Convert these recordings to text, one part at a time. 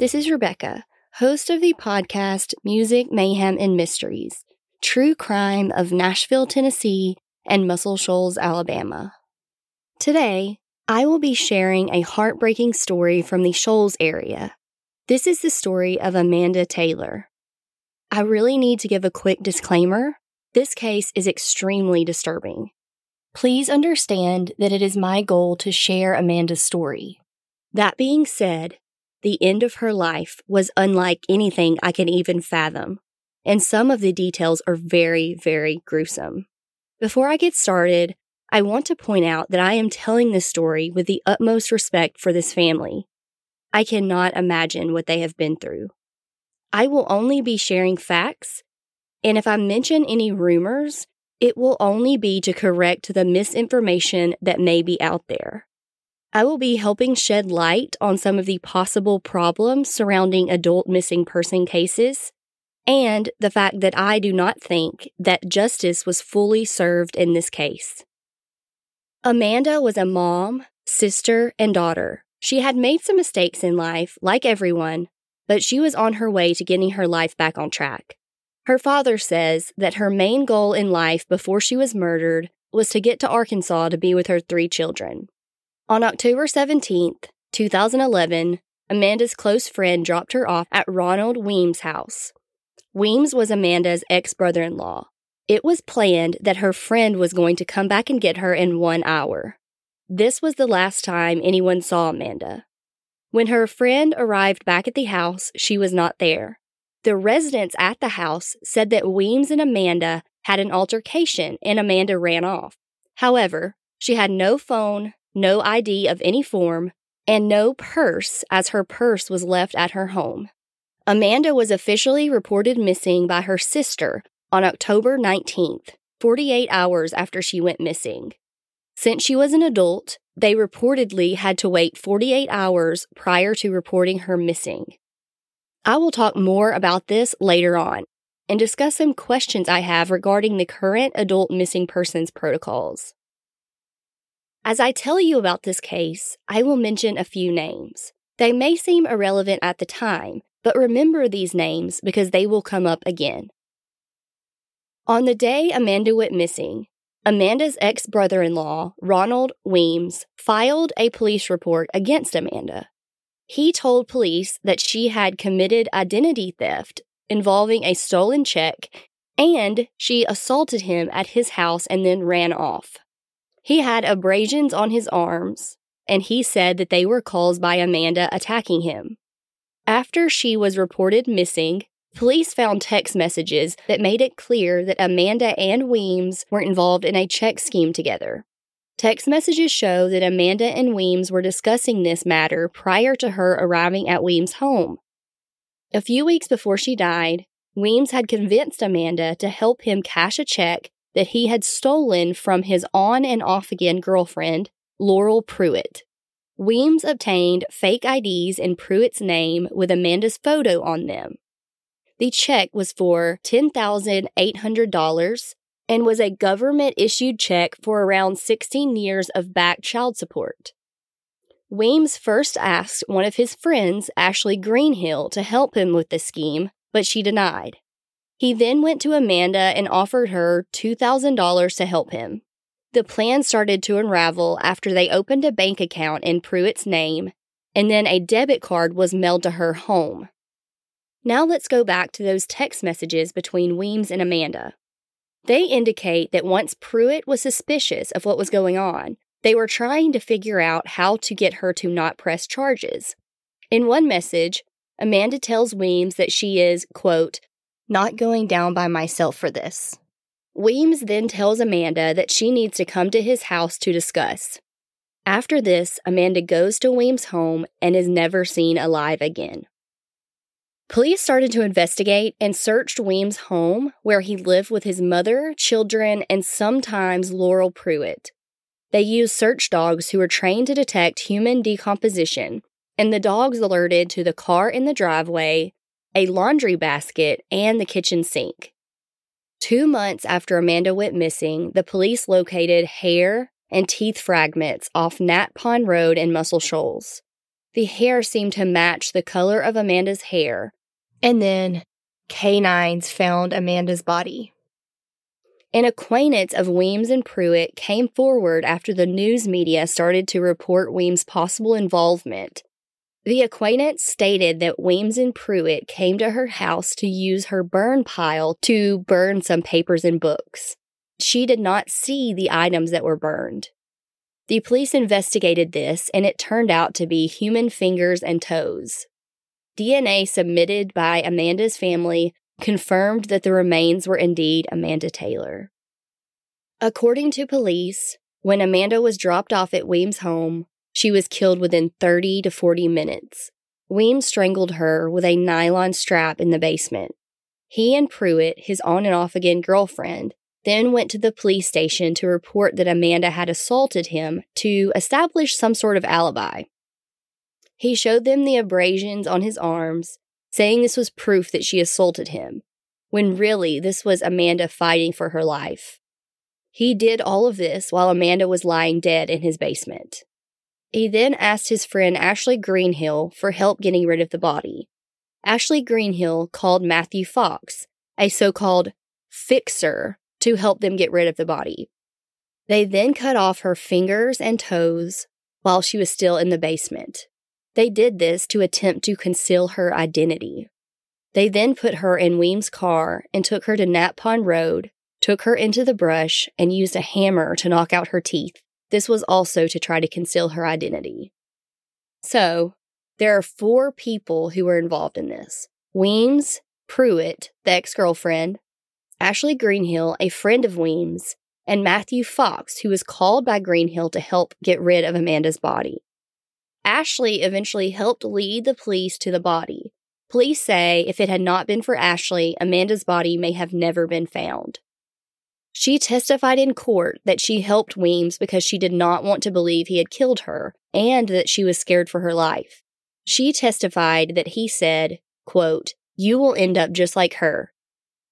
This is Rebecca, host of the podcast Music, Mayhem, and Mysteries, true crime of Nashville, Tennessee, and Muscle Shoals, Alabama. Today, I will be sharing a heartbreaking story from the Shoals area. This is the story of Amanda Taylor. I really need to give a quick disclaimer. This case is extremely disturbing. Please understand that it is my goal to share Amanda's story. That being said, the end of her life was unlike anything I can even fathom, and some of the details are very, very gruesome. Before I get started, I want to point out that I am telling this story with the utmost respect for this family. I cannot imagine what they have been through. I will only be sharing facts, and if I mention any rumors, it will only be to correct the misinformation that may be out there. I will be helping shed light on some of the possible problems surrounding adult missing person cases and the fact that I do not think that justice was fully served in this case. Amanda was a mom, sister, and daughter. She had made some mistakes in life, like everyone, but she was on her way to getting her life back on track. Her father says that her main goal in life before she was murdered was to get to Arkansas to be with her three children. On October 17th, 2011, Amanda's close friend dropped her off at Ronald Weems' house. Weems was Amanda's ex brother in law. It was planned that her friend was going to come back and get her in one hour. This was the last time anyone saw Amanda. When her friend arrived back at the house, she was not there. The residents at the house said that Weems and Amanda had an altercation and Amanda ran off. However, she had no phone, no ID of any form, and no purse, as her purse was left at her home. Amanda was officially reported missing by her sister on October 19th, 48 hours after she went missing. Since she was an adult, they reportedly had to wait 48 hours prior to reporting her missing. I will talk more about this later on and discuss some questions I have regarding the current adult missing persons protocols. As I tell you about this case, I will mention a few names. They may seem irrelevant at the time, but remember these names because they will come up again. On the day Amanda went missing, Amanda's ex brother in law, Ronald Weems, filed a police report against Amanda. He told police that she had committed identity theft involving a stolen check and she assaulted him at his house and then ran off. He had abrasions on his arms, and he said that they were caused by Amanda attacking him. After she was reported missing, police found text messages that made it clear that Amanda and Weems were involved in a check scheme together. Text messages show that Amanda and Weems were discussing this matter prior to her arriving at Weems' home. A few weeks before she died, Weems had convinced Amanda to help him cash a check that he had stolen from his on and off again girlfriend, Laurel Pruitt. Weems obtained fake IDs in Pruitt's name with Amanda's photo on them. The check was for $10,800 and was a government issued check for around 16 years of back child support. Weems first asked one of his friends, Ashley Greenhill, to help him with the scheme, but she denied. He then went to Amanda and offered her $2,000 to help him. The plan started to unravel after they opened a bank account in Pruitt's name, and then a debit card was mailed to her home. Now let's go back to those text messages between Weems and Amanda. They indicate that once Pruitt was suspicious of what was going on, they were trying to figure out how to get her to not press charges. In one message, Amanda tells Weems that she is, quote, not going down by myself for this. Weems then tells Amanda that she needs to come to his house to discuss. After this, Amanda goes to Weems' home and is never seen alive again. Police started to investigate and searched Weems' home, where he lived with his mother, children, and sometimes Laurel Pruitt. They used search dogs who were trained to detect human decomposition, and the dogs alerted to the car in the driveway, a laundry basket, and the kitchen sink. Two months after Amanda went missing, the police located hair and teeth fragments off Gnat Pond Road in Muscle Shoals. The hair seemed to match the color of Amanda's hair. And then canines found Amanda's body. An acquaintance of Weems and Pruitt came forward after the news media started to report Weems' possible involvement. The acquaintance stated that Weems and Pruitt came to her house to use her burn pile to burn some papers and books. She did not see the items that were burned. The police investigated this, and it turned out to be human fingers and toes. DNA submitted by Amanda's family confirmed that the remains were indeed Amanda Taylor. According to police, when Amanda was dropped off at Weems' home, she was killed within 30 to 40 minutes. Weems strangled her with a nylon strap in the basement. He and Pruitt, his on and off again girlfriend, then went to the police station to report that Amanda had assaulted him to establish some sort of alibi. He showed them the abrasions on his arms saying this was proof that she assaulted him, when really this was Amanda fighting for her life. He did all of this while Amanda was lying dead in his basement. He then asked his friend Ashley Greenhill for help getting rid of the body. Ashley Greenhill called Matthew Fox, a so called fixer, to help them get rid of the body. They then cut off her fingers and toes while she was still in the basement. They did this to attempt to conceal her identity. They then put her in Weems' car and took her to Gnat Pond Road, took her into the brush, and used a hammer to knock out her teeth. This was also to try to conceal her identity. So, there are four people who were involved in this Weems, Pruitt, the ex girlfriend, Ashley Greenhill, a friend of Weems, and Matthew Fox, who was called by Greenhill to help get rid of Amanda's body. Ashley eventually helped lead the police to the body. Police say if it had not been for Ashley, Amanda's body may have never been found. She testified in court that she helped Weems because she did not want to believe he had killed her and that she was scared for her life. She testified that he said, quote, You will end up just like her.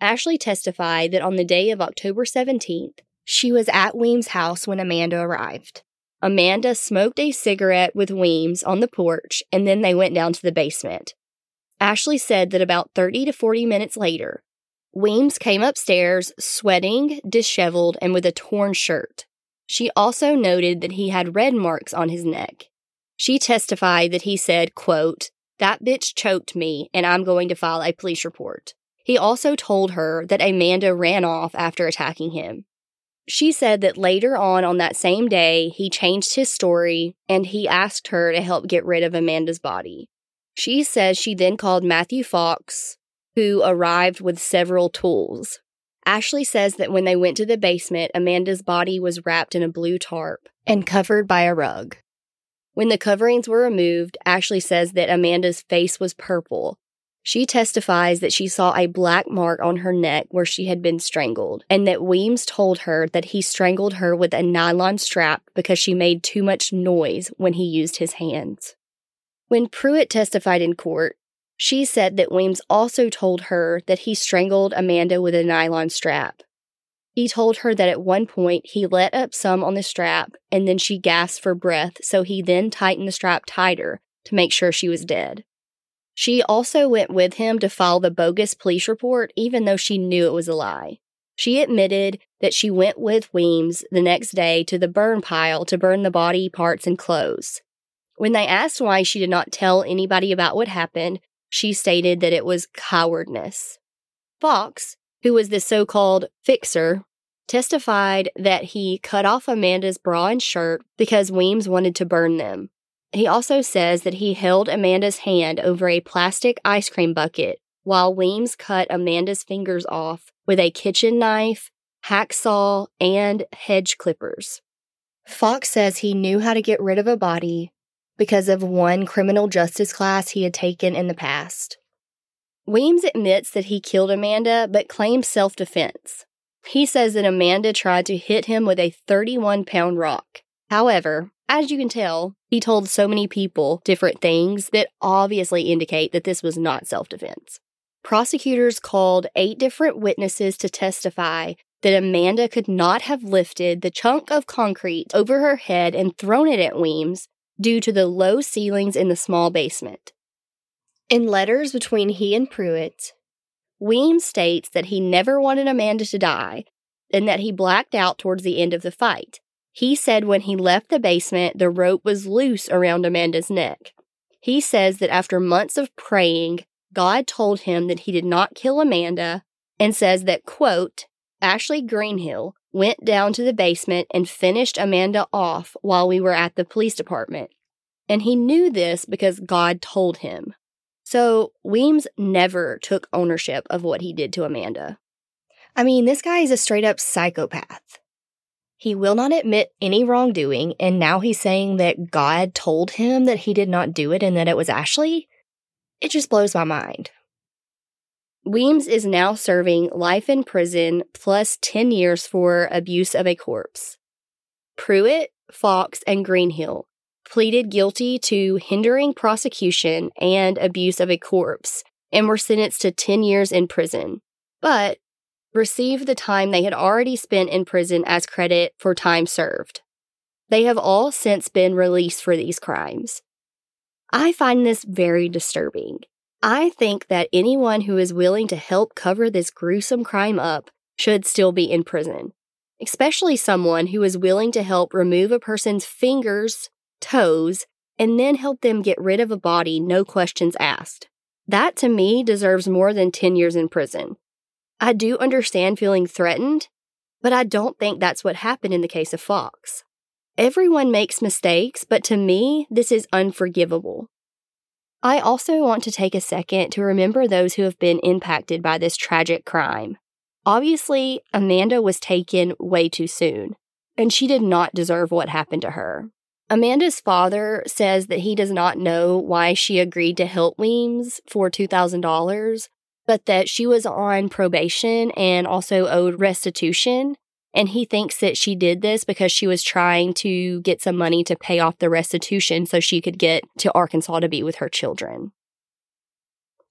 Ashley testified that on the day of October 17th, she was at Weems' house when Amanda arrived. Amanda smoked a cigarette with Weems on the porch, and then they went down to the basement. Ashley said that about 30 to 40 minutes later, Weems came upstairs sweating, disheveled, and with a torn shirt. She also noted that he had red marks on his neck. She testified that he said, quote, That bitch choked me, and I'm going to file a police report. He also told her that Amanda ran off after attacking him. She said that later on on that same day, he changed his story and he asked her to help get rid of Amanda's body. She says she then called Matthew Fox, who arrived with several tools. Ashley says that when they went to the basement, Amanda's body was wrapped in a blue tarp and covered by a rug. When the coverings were removed, Ashley says that Amanda's face was purple she testifies that she saw a black mark on her neck where she had been strangled, and that Weems told her that he strangled her with a nylon strap because she made too much noise when he used his hands. When Pruitt testified in court, she said that Weems also told her that he strangled Amanda with a nylon strap. He told her that at one point he let up some on the strap and then she gasped for breath, so he then tightened the strap tighter to make sure she was dead. She also went with him to file the bogus police report, even though she knew it was a lie. She admitted that she went with Weems the next day to the burn pile to burn the body parts and clothes. When they asked why she did not tell anybody about what happened, she stated that it was cowardness. Fox, who was the so called fixer, testified that he cut off Amanda's bra and shirt because Weems wanted to burn them. He also says that he held Amanda's hand over a plastic ice cream bucket while Weems cut Amanda's fingers off with a kitchen knife, hacksaw, and hedge clippers. Fox says he knew how to get rid of a body because of one criminal justice class he had taken in the past. Weems admits that he killed Amanda but claims self defense. He says that Amanda tried to hit him with a 31 pound rock. However, as you can tell, he told so many people different things that obviously indicate that this was not self defense. Prosecutors called eight different witnesses to testify that Amanda could not have lifted the chunk of concrete over her head and thrown it at Weems due to the low ceilings in the small basement. In letters between he and Pruitt, Weems states that he never wanted Amanda to die and that he blacked out towards the end of the fight. He said when he left the basement, the rope was loose around Amanda's neck. He says that after months of praying, God told him that he did not kill Amanda and says that, quote, Ashley Greenhill went down to the basement and finished Amanda off while we were at the police department. And he knew this because God told him. So Weems never took ownership of what he did to Amanda. I mean, this guy is a straight up psychopath. He will not admit any wrongdoing, and now he's saying that God told him that he did not do it and that it was Ashley? It just blows my mind. Weems is now serving life in prison plus 10 years for abuse of a corpse. Pruitt, Fox, and Greenhill pleaded guilty to hindering prosecution and abuse of a corpse and were sentenced to 10 years in prison. But received the time they had already spent in prison as credit for time served. They have all since been released for these crimes. I find this very disturbing. I think that anyone who is willing to help cover this gruesome crime up should still be in prison, especially someone who is willing to help remove a person's fingers, toes, and then help them get rid of a body, no questions asked. That to me deserves more than 10 years in prison. I do understand feeling threatened, but I don't think that's what happened in the case of Fox. Everyone makes mistakes, but to me, this is unforgivable. I also want to take a second to remember those who have been impacted by this tragic crime. Obviously, Amanda was taken way too soon, and she did not deserve what happened to her. Amanda's father says that he does not know why she agreed to help Weems for $2,000, but that she was on probation and also owed restitution. And he thinks that she did this because she was trying to get some money to pay off the restitution so she could get to Arkansas to be with her children.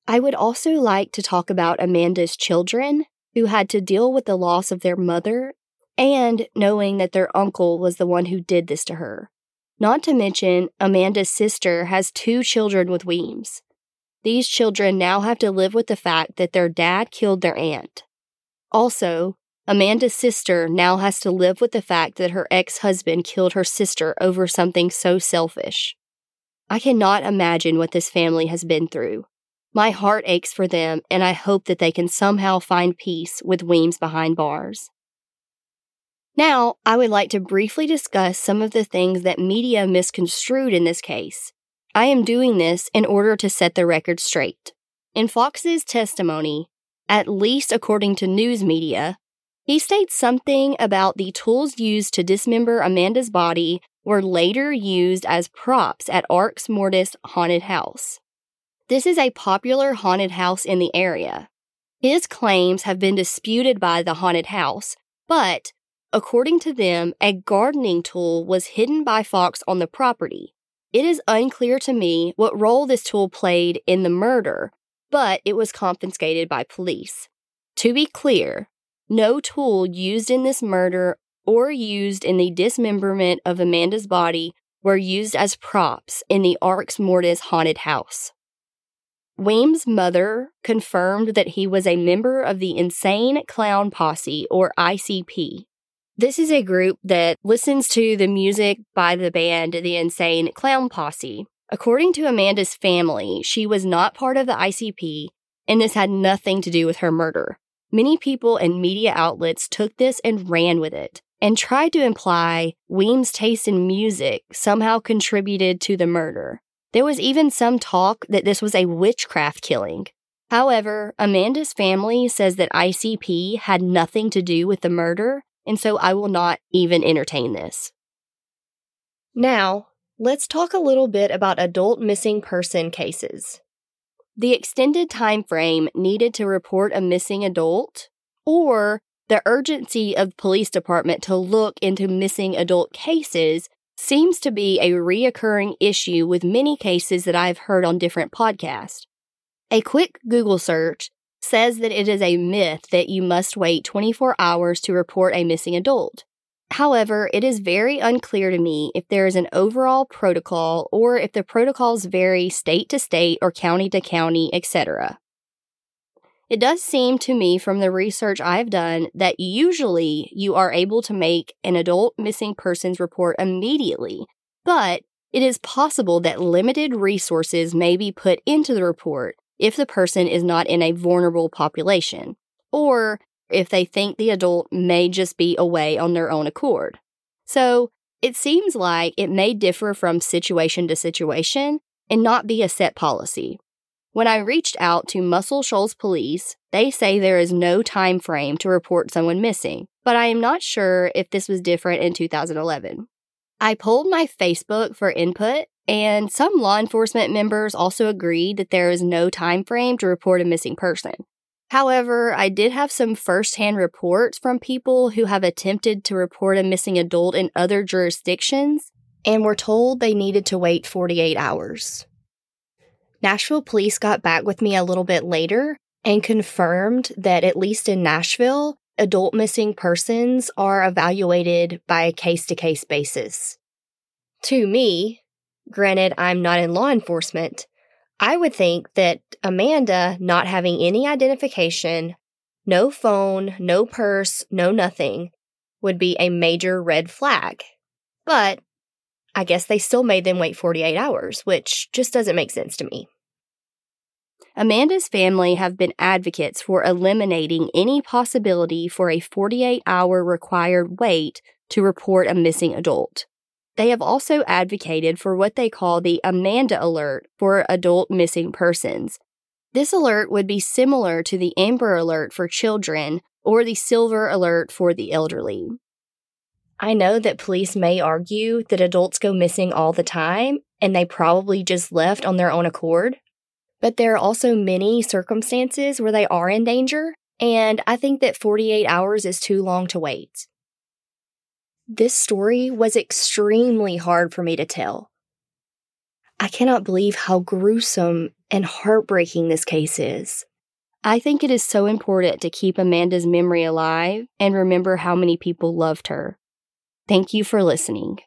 I would also like to talk about Amanda's children who had to deal with the loss of their mother and knowing that their uncle was the one who did this to her. Not to mention, Amanda's sister has two children with Weems. These children now have to live with the fact that their dad killed their aunt. Also, Amanda's sister now has to live with the fact that her ex husband killed her sister over something so selfish. I cannot imagine what this family has been through. My heart aches for them, and I hope that they can somehow find peace with Weems behind bars. Now, I would like to briefly discuss some of the things that media misconstrued in this case I am doing this in order to set the record straight. In Fox's testimony, at least according to news media, he states something about the tools used to dismember Amanda's body were later used as props at Arx Mortis Haunted House. This is a popular haunted house in the area. His claims have been disputed by the haunted house, but according to them, a gardening tool was hidden by Fox on the property, it is unclear to me what role this tool played in the murder, but it was confiscated by police. To be clear, no tool used in this murder or used in the dismemberment of Amanda's body were used as props in the Arx Mortis haunted house. Weems' mother confirmed that he was a member of the Insane Clown Posse, or ICP, this is a group that listens to the music by the band The Insane Clown Posse. According to Amanda's family, she was not part of the ICP, and this had nothing to do with her murder. Many people and media outlets took this and ran with it and tried to imply Weems' taste in music somehow contributed to the murder. There was even some talk that this was a witchcraft killing. However, Amanda's family says that ICP had nothing to do with the murder and so I will not even entertain this. Now, let's talk a little bit about adult missing person cases. The extended time frame needed to report a missing adult or the urgency of the police department to look into missing adult cases seems to be a reoccurring issue with many cases that I've heard on different podcasts. A quick Google search says that it is a myth that you must wait 24 hours to report a missing adult. However, it is very unclear to me if there is an overall protocol or if the protocols vary state to state or county to county, etc. It does seem to me from the research I've done that usually you are able to make an adult missing persons report immediately, but it is possible that limited resources may be put into the report if the person is not in a vulnerable population, or if they think the adult may just be away on their own accord. So it seems like it may differ from situation to situation and not be a set policy. When I reached out to Muscle Shoals Police, they say there is no time frame to report someone missing, but I am not sure if this was different in 2011. I pulled my Facebook for input, and some law enforcement members also agreed that there is no time frame to report a missing person. However, I did have some firsthand reports from people who have attempted to report a missing adult in other jurisdictions and were told they needed to wait 48 hours. Nashville police got back with me a little bit later and confirmed that, at least in Nashville, adult missing persons are evaluated by a case to case basis. To me, granted, I'm not in law enforcement, I would think that Amanda not having any identification, no phone, no purse, no nothing, would be a major red flag. But I guess they still made them wait 48 hours, which just doesn't make sense to me. Amanda's family have been advocates for eliminating any possibility for a 48 hour required wait to report a missing adult. They have also advocated for what they call the Amanda Alert for adult missing persons. This alert would be similar to the Amber Alert for children or the Silver Alert for the elderly. I know that police may argue that adults go missing all the time and they probably just left on their own accord. But there are also many circumstances where they are in danger, and I think that 48 hours is too long to wait. This story was extremely hard for me to tell. I cannot believe how gruesome and heartbreaking this case is. I think it is so important to keep Amanda's memory alive and remember how many people loved her. Thank you for listening.